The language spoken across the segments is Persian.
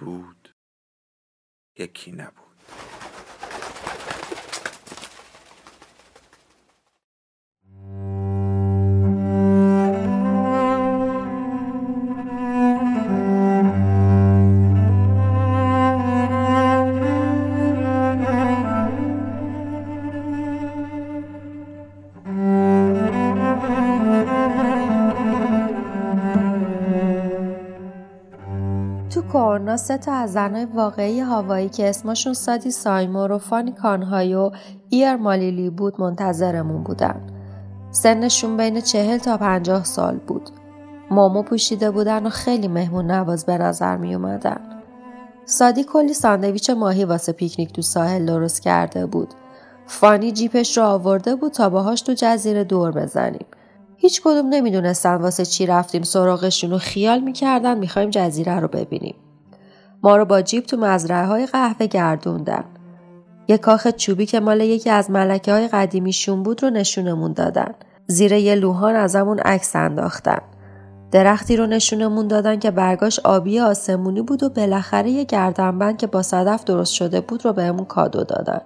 بود یکی نبود. کورنا سه تا از زنای واقعی هاوایی که اسمشون سادی سایمور و فانی کانهای و ایر مالیلی بود منتظرمون بودن. سنشون بین چهل تا پنجاه سال بود. مومو پوشیده بودن و خیلی مهمون نواز به نظر می اومدن. سادی کلی ساندویچ ماهی واسه پیکنیک تو ساحل درست کرده بود. فانی جیپش رو آورده بود تا باهاش تو جزیره دور بزنیم. هیچ کدوم نمی‌دونستن واسه چی رفتیم سراغشون و خیال می‌کردن می‌خوایم جزیره رو ببینیم. ما رو با جیب تو مزرعه های قهوه گردوندن. یه کاخ چوبی که مال یکی از ملکه های قدیمیشون بود رو نشونمون دادن. زیر یه لوحان ازمون عکس انداختن. درختی رو نشونمون دادن که برگاش آبی آسمونی بود و بالاخره یه گردنبند که با صدف درست شده بود رو بهمون کادو دادن.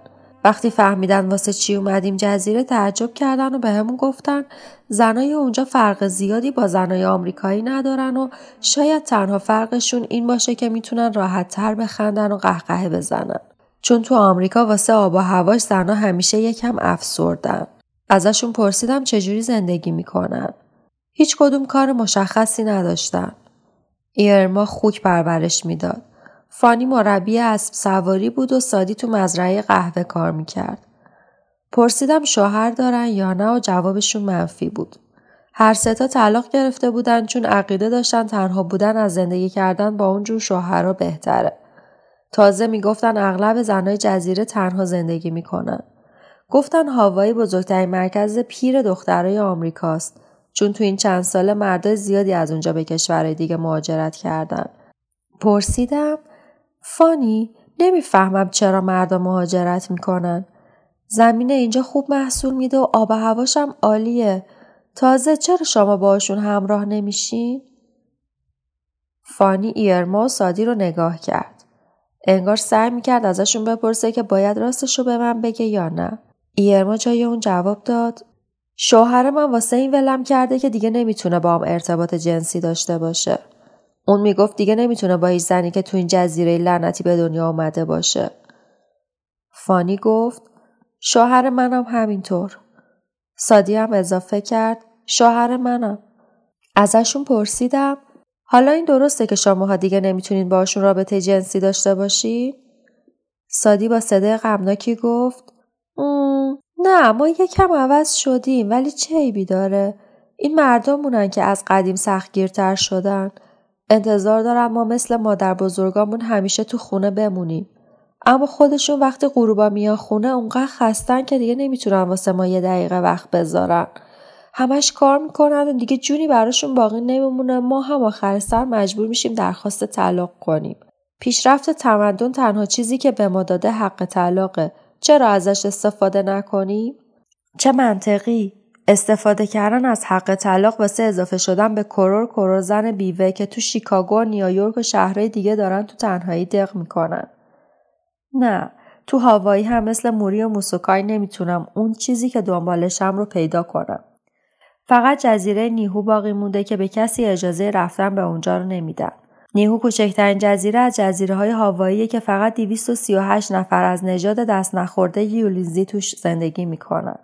وقتی فهمیدن واسه چی اومدیم جزیره تعجب کردن و بهمون گفتن زنای اونجا فرق زیادی با زنای آمریکایی ندارن و شاید تنها فرقشون این باشه که می‌تونن راحت تر بخندن و قهقه بزنن. چون تو آمریکا واسه آب و هواش زنا همیشه یکم افسردن. ازشون پرسیدم چجوری زندگی می‌کنن. هیچ کدوم کار مشخصی نداشتن. ایرما خوک پرورش می‌داد. فانی مربی اسب سواری بود و سادی تو مزرعه قهوه کار می‌کرد. پرسیدم شوهر دارن یا نه و جوابشون منفی بود. هر ستا طلاق گرفته بودن چون عقیده داشتن تنها بودن از زندگی کردن با اونجور شوهرها بهتره. تازه می‌گفتن اغلب زنای جزیره تنها زندگی می‌کنن. گفتن هاوایی بزرگترین مرکز پیر دخترای آمریکاست چون تو این چند ساله مردای زیادی از اونجا به کشورهای دیگه مهاجرت کردن. پرسیدم فانی نمی‌فهمم چرا مردم مهاجرت می‌کنن. زمین اینجا خوب محصول میده و آب و هواشم عالیه. تازه چرا شما باشون همراه نمیشین؟ فانی ایرما و سادی رو نگاه کرد. انگار سعی می‌کرد ازشون بپرسه که باید راستشو به من بگه یا نه. ایرما جای اون جواب داد شوهر من واسه این ولم کرده که دیگه نمی‌تونه با هم ارتباط جنسی داشته باشه. اون می‌گفت دیگه نمی‌تونه با هیچ زنی که تو این جزیره لعنتی به دنیا آمده باشه. فانی گفت شوهر منم همینطور. سادی هم اضافه کرد شوهر منم. ازشون پرسیدم حالا این درسته که شماها دیگه نمی‌تونین باشون رابطه جنسی داشته باشی؟ سادی با صدای غمناکی گفت نه ما یکم عوض شدیم ولی چه عیبی داره؟ این مردمونن که از قدیم سختگیرتر شدن. انتظار دارم ما مثل مادر بزرگامون همیشه تو خونه بمونیم. اما خودشون وقتی غروبا میان خونه اونقدر خستن که دیگه نمی‌تونن واسه ما یه دقیقه وقت بذارن. همش کار می‌کنن و دیگه جونی براشون باقی نمیمونه ما هم آخر سر مجبور میشیم درخواست طلاق کنیم. پیشرفت تمدن تنها چیزی که به ما داده حق طلاقه. چرا ازش استفاده نکنیم؟ چه منطقی؟ استفاده کردن از حق طلاق واسه اضافه شدن به کرور کرور زن بیوه که تو شیکاگو نیویورک و شهرهای دیگه دارن تو تنهایی دق می‌کنن. نه تو هاوایی هم مثل موری و موسوکای نمی‌تونم اون چیزی که دنبالشم رو پیدا کنم. فقط جزیره نیهو باقی مونده که به کسی اجازه رفتن به اونجا رو نمیدن. نیهو کوچکترین جزیره از جزیره های هاوایی که فقط 238 نفر از نژاد دست نخورده یولیزی توش زندگی می‌کنن.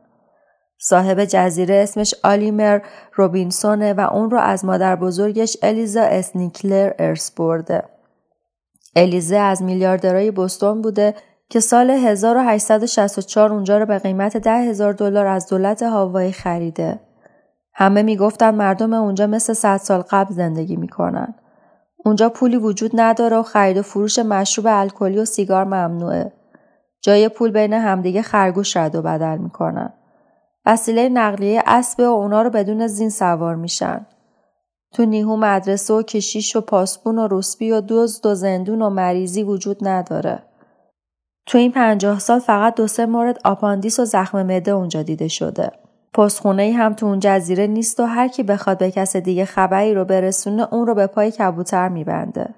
صاحب جزیره اسمش آلیمر روبینسونه و اون رو از مادر بزرگش الیزا اسنیکلر ارث برده. الیزه از میلیاردرای بوستون بوده که سال 1864 اونجا رو به قیمت ده هزار دلار از دولت هاوایی خریده. همه می‌گفتن مردم اونجا مثل صد سال قبل زندگی می‌کنن. اونجا پولی وجود نداره و خرید و فروش مشروب الکلی و سیگار ممنوعه. جای پول بین همدیگه خرگوش رد و بدل می‌کنن. وسیله نقلیه اسب و اونا رو بدون زین سوار میشن. تو نیهو مدرسه و کشیش و پاسبون و روسبی و دزد و زندون و مریضی وجود نداره. تو این پنجاه سال فقط دو سه مورد آپاندیس و زخم معده اونجا دیده شده. پستخونه هم تو اون جزیره نیست و هر کی بخواد به کس دیگه خبری رو برسونه اون رو به پای کبوتر میبنده.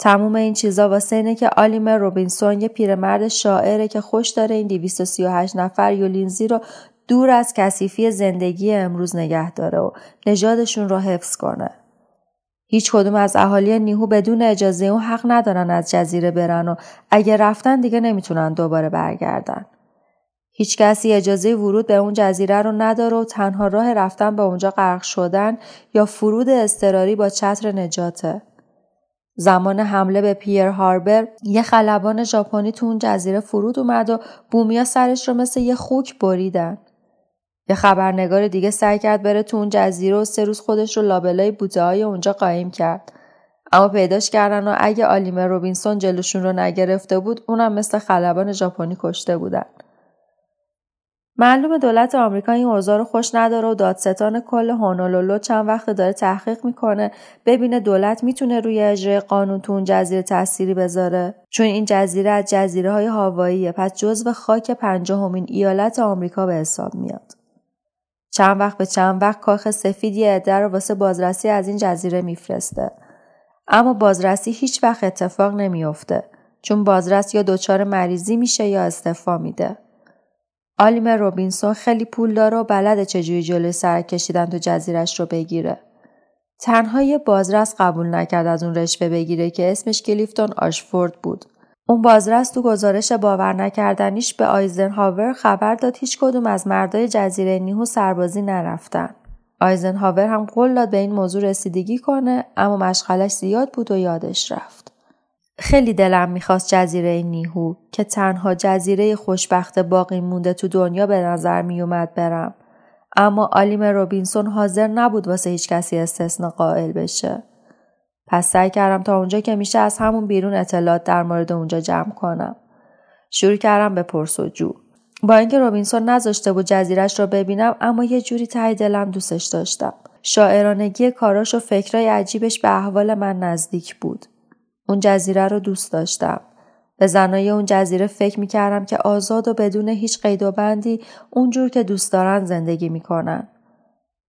تموم این چیزا واسه اینه که آیلمر روبینسون یه پیرمرد شاعره که خوش داره این 238 نفر پولینزی رو دور از کثیفی زندگی امروز نگه داره و نژادشون رو حفظ کنه. هیچ کدوم از اهالی نیهو بدون اجازه اون حق ندارن از جزیره برن و اگه رفتن دیگه نمی‌تونن دوباره برگردن. هیچ کسی اجازه ورود به اون جزیره رو نداره و تنها راه رفتن به اونجا غرق شدن یا فرود اضطراری با چتر نجاته. زمان حمله به پیر هاربر یه خلبان ژاپنی تو اون جزیره فرود اومد و بومیا سرش رو مثل یه خوک بریدن. یه خبرنگار دیگه سعی کرد بره تو اون جزیره و سه روز خودش رو لابلای بوته های اونجا قایم کرد. اما پیداش کردن و اگه آلیمر روبینسون جلوشون رو نگرفته بود اونم مثل خلبان ژاپنی کشته بودن. معلوم دولت آمریکا این اوضاع رو خوش نداره و دادستان کل هونولولو چند وقت داره تحقیق می‌کنه ببینه دولت می‌تونه روی اجرای قانون تو اون جزیره تأثیری بذاره چون این جزیره از جزیره های هاواییه پس جزو خاک پنجاهمین ایالت آمریکا به حساب میاد چند وقت به چند وقت کاخ سفید یه عده رو واسه بازرسی از این جزیره میفرسته اما بازرسی هیچ وقت اتفاق نمیافته چون بازرس یا دچار مریضی میشه یا استعفا میده آلیمر روبینسون خیلی پول داره و بلده چجوری جلوی سر کشیدن تو جزیرش رو بگیره. تنها یه بازرس قبول نکرد از اون رشوه بگیره که اسمش کلیفتون آشفورد بود. اون بازرس تو گزارش باور نکردنیش به آیزنهاور خبر داد هیچ کدوم از مردای جزیره نیهو سربازی نرفتن. آیزنهاور هم قول داد به این موضوع رسیدگی کنه اما مشغلش زیاد بود و یادش رفت. خیلی دلم می‌خواست جزیره نیهو که تنها جزیره خوشبخت باقی مونده تو دنیا به نظر میومد برم. اما آلیم روبینسون حاضر نبود واسه هیچ کسی استثنا قائل بشه. پس سعی کردم تا اونجا که میشه از همون بیرون اطلاعات در مورد اونجا جمع کنم. شروع کردم به پرسجو. با اینکه روبینسون نذاشته بود جزیرش رو ببینم اما یه جوری ته دلم دوستش داشتم. شاعرانگی کاراش و فکرای عجیبش به احوال من نزدیک بود. اون جزیره رو دوست داشتم. به زنای اون جزیره فکر می‌کردم که آزاد و بدون هیچ قید و بندی اونجور که دوست دارن زندگی می‌کنن.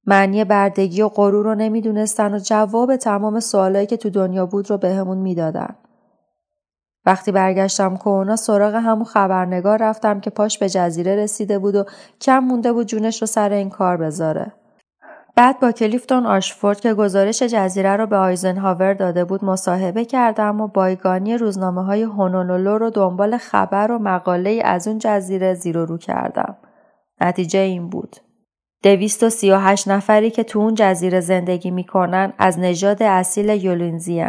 معنی بردگی و غرور رو نمی‌دونستن و جواب تمام سوالایی که تو دنیا بود رو بهمون به می‌دادن. وقتی برگشتم کونا سراغ همون خبرنگار رفتم که پاش به جزیره رسیده بود و کم مونده بود جونش رو سر این کار بذاره. بعد با کلیفتون آشفورد که گزارش جزیره رو به آیزنهاور داده بود مصاحبه کردم و بایگانی روزنامه های هونولولو رو دنبال خبر و مقاله از اون جزیره زیر رو کردم. نتیجه این بود. دویست و سی و هشت نفری که تو اون جزیره زندگی می‌کنن از نژاد اصیل یولینزی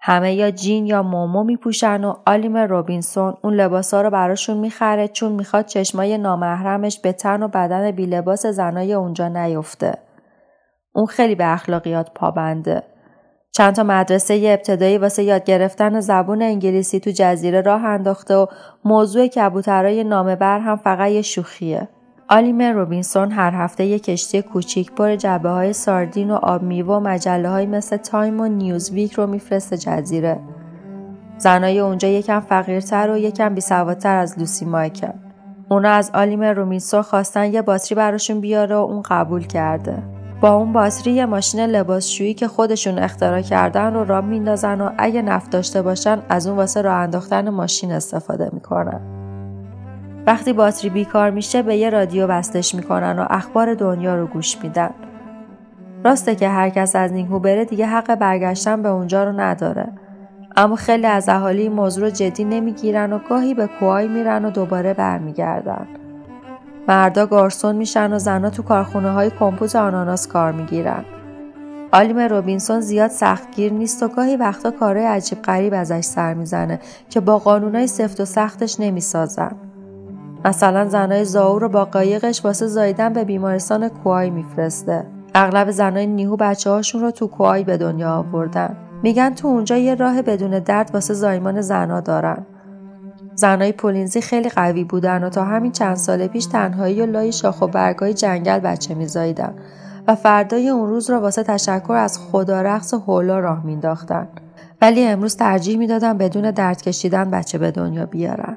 همه یا جین یا مومو میپوشن و آیلمر روبینسون اون لباسا رو براشون می‌خره چون می‌خواد چشمای نامحرمش به تن و بدن بی لباس زنای اونجا نیفته. اون خیلی به اخلاقیات پابنده. چند تا مدرسه ابتدایی واسه یاد گرفتن زبون انگلیسی تو جزیره راه انداخته و موضوع کبوترای نامه بر هم فقط یه شوخیه. آیلمر روبینسون هر هفته یه کشتی کوچیک پر جعبه های ساردین و آب میوه و مجله های مثل تایم و نیوزویک رو میفرسته جزیره. زنای اونجا یکم فقیرتر و یکم بیسوادتر از لوسی مایکل. اونا از آلیمر روبینسون خواستن یه باتری براشون بیاره و اون قبول کرده. با اون باتری یه ماشین لباسشویی که خودشون اختراع کردن رو را میندازن و اگه نفت داشته باشن از اون واسه راه انداختن ماشین استفاده می‌کنن. وقتی باتری بیکار میشه به یه رادیو بستش می‌کنن و اخبار دنیا رو گوش میدن. راسته که هر کس از نیهو بره دیگه حق برگشتن به اونجا رو نداره. اما خیلی از اهالی این موضوع رو جدی نمی‌گیرن و گاهی به کوهای میرن و دوباره برمیگردن. مردا گارسون میشن و زنها تو کارخونه های کمپوت آناناس کار می‌گیرن. آلیم روبینسون زیاد سختگیر نیست و گاهی وقتا کارهای عجیب غریب ازش سر می‌زنه که با قانونای سفت و سختش نمی‌سازن. مثلا زنای زاو رو با قایقش واسه زایدن به بیمارستان کوای میفرسته. اغلب زنای نیهو بچه هاشون رو تو کوای به دنیا آوردن. میگن تو اونجا یه راه بدون درد واسه زایمان زنا دارن. زنای پولینزی خیلی قوی بودن و تا همین چند سال پیش تنهایی و لای شاخ و برگای جنگل بچه میزاییدن و فردای اون روز را واسه تشکر از خدا رقص و حولا راه مینداختن ولی امروز ترجیح می‌دادن بدون درد کشیدن بچه به دنیا بیارن.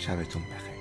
شبتون بخیر.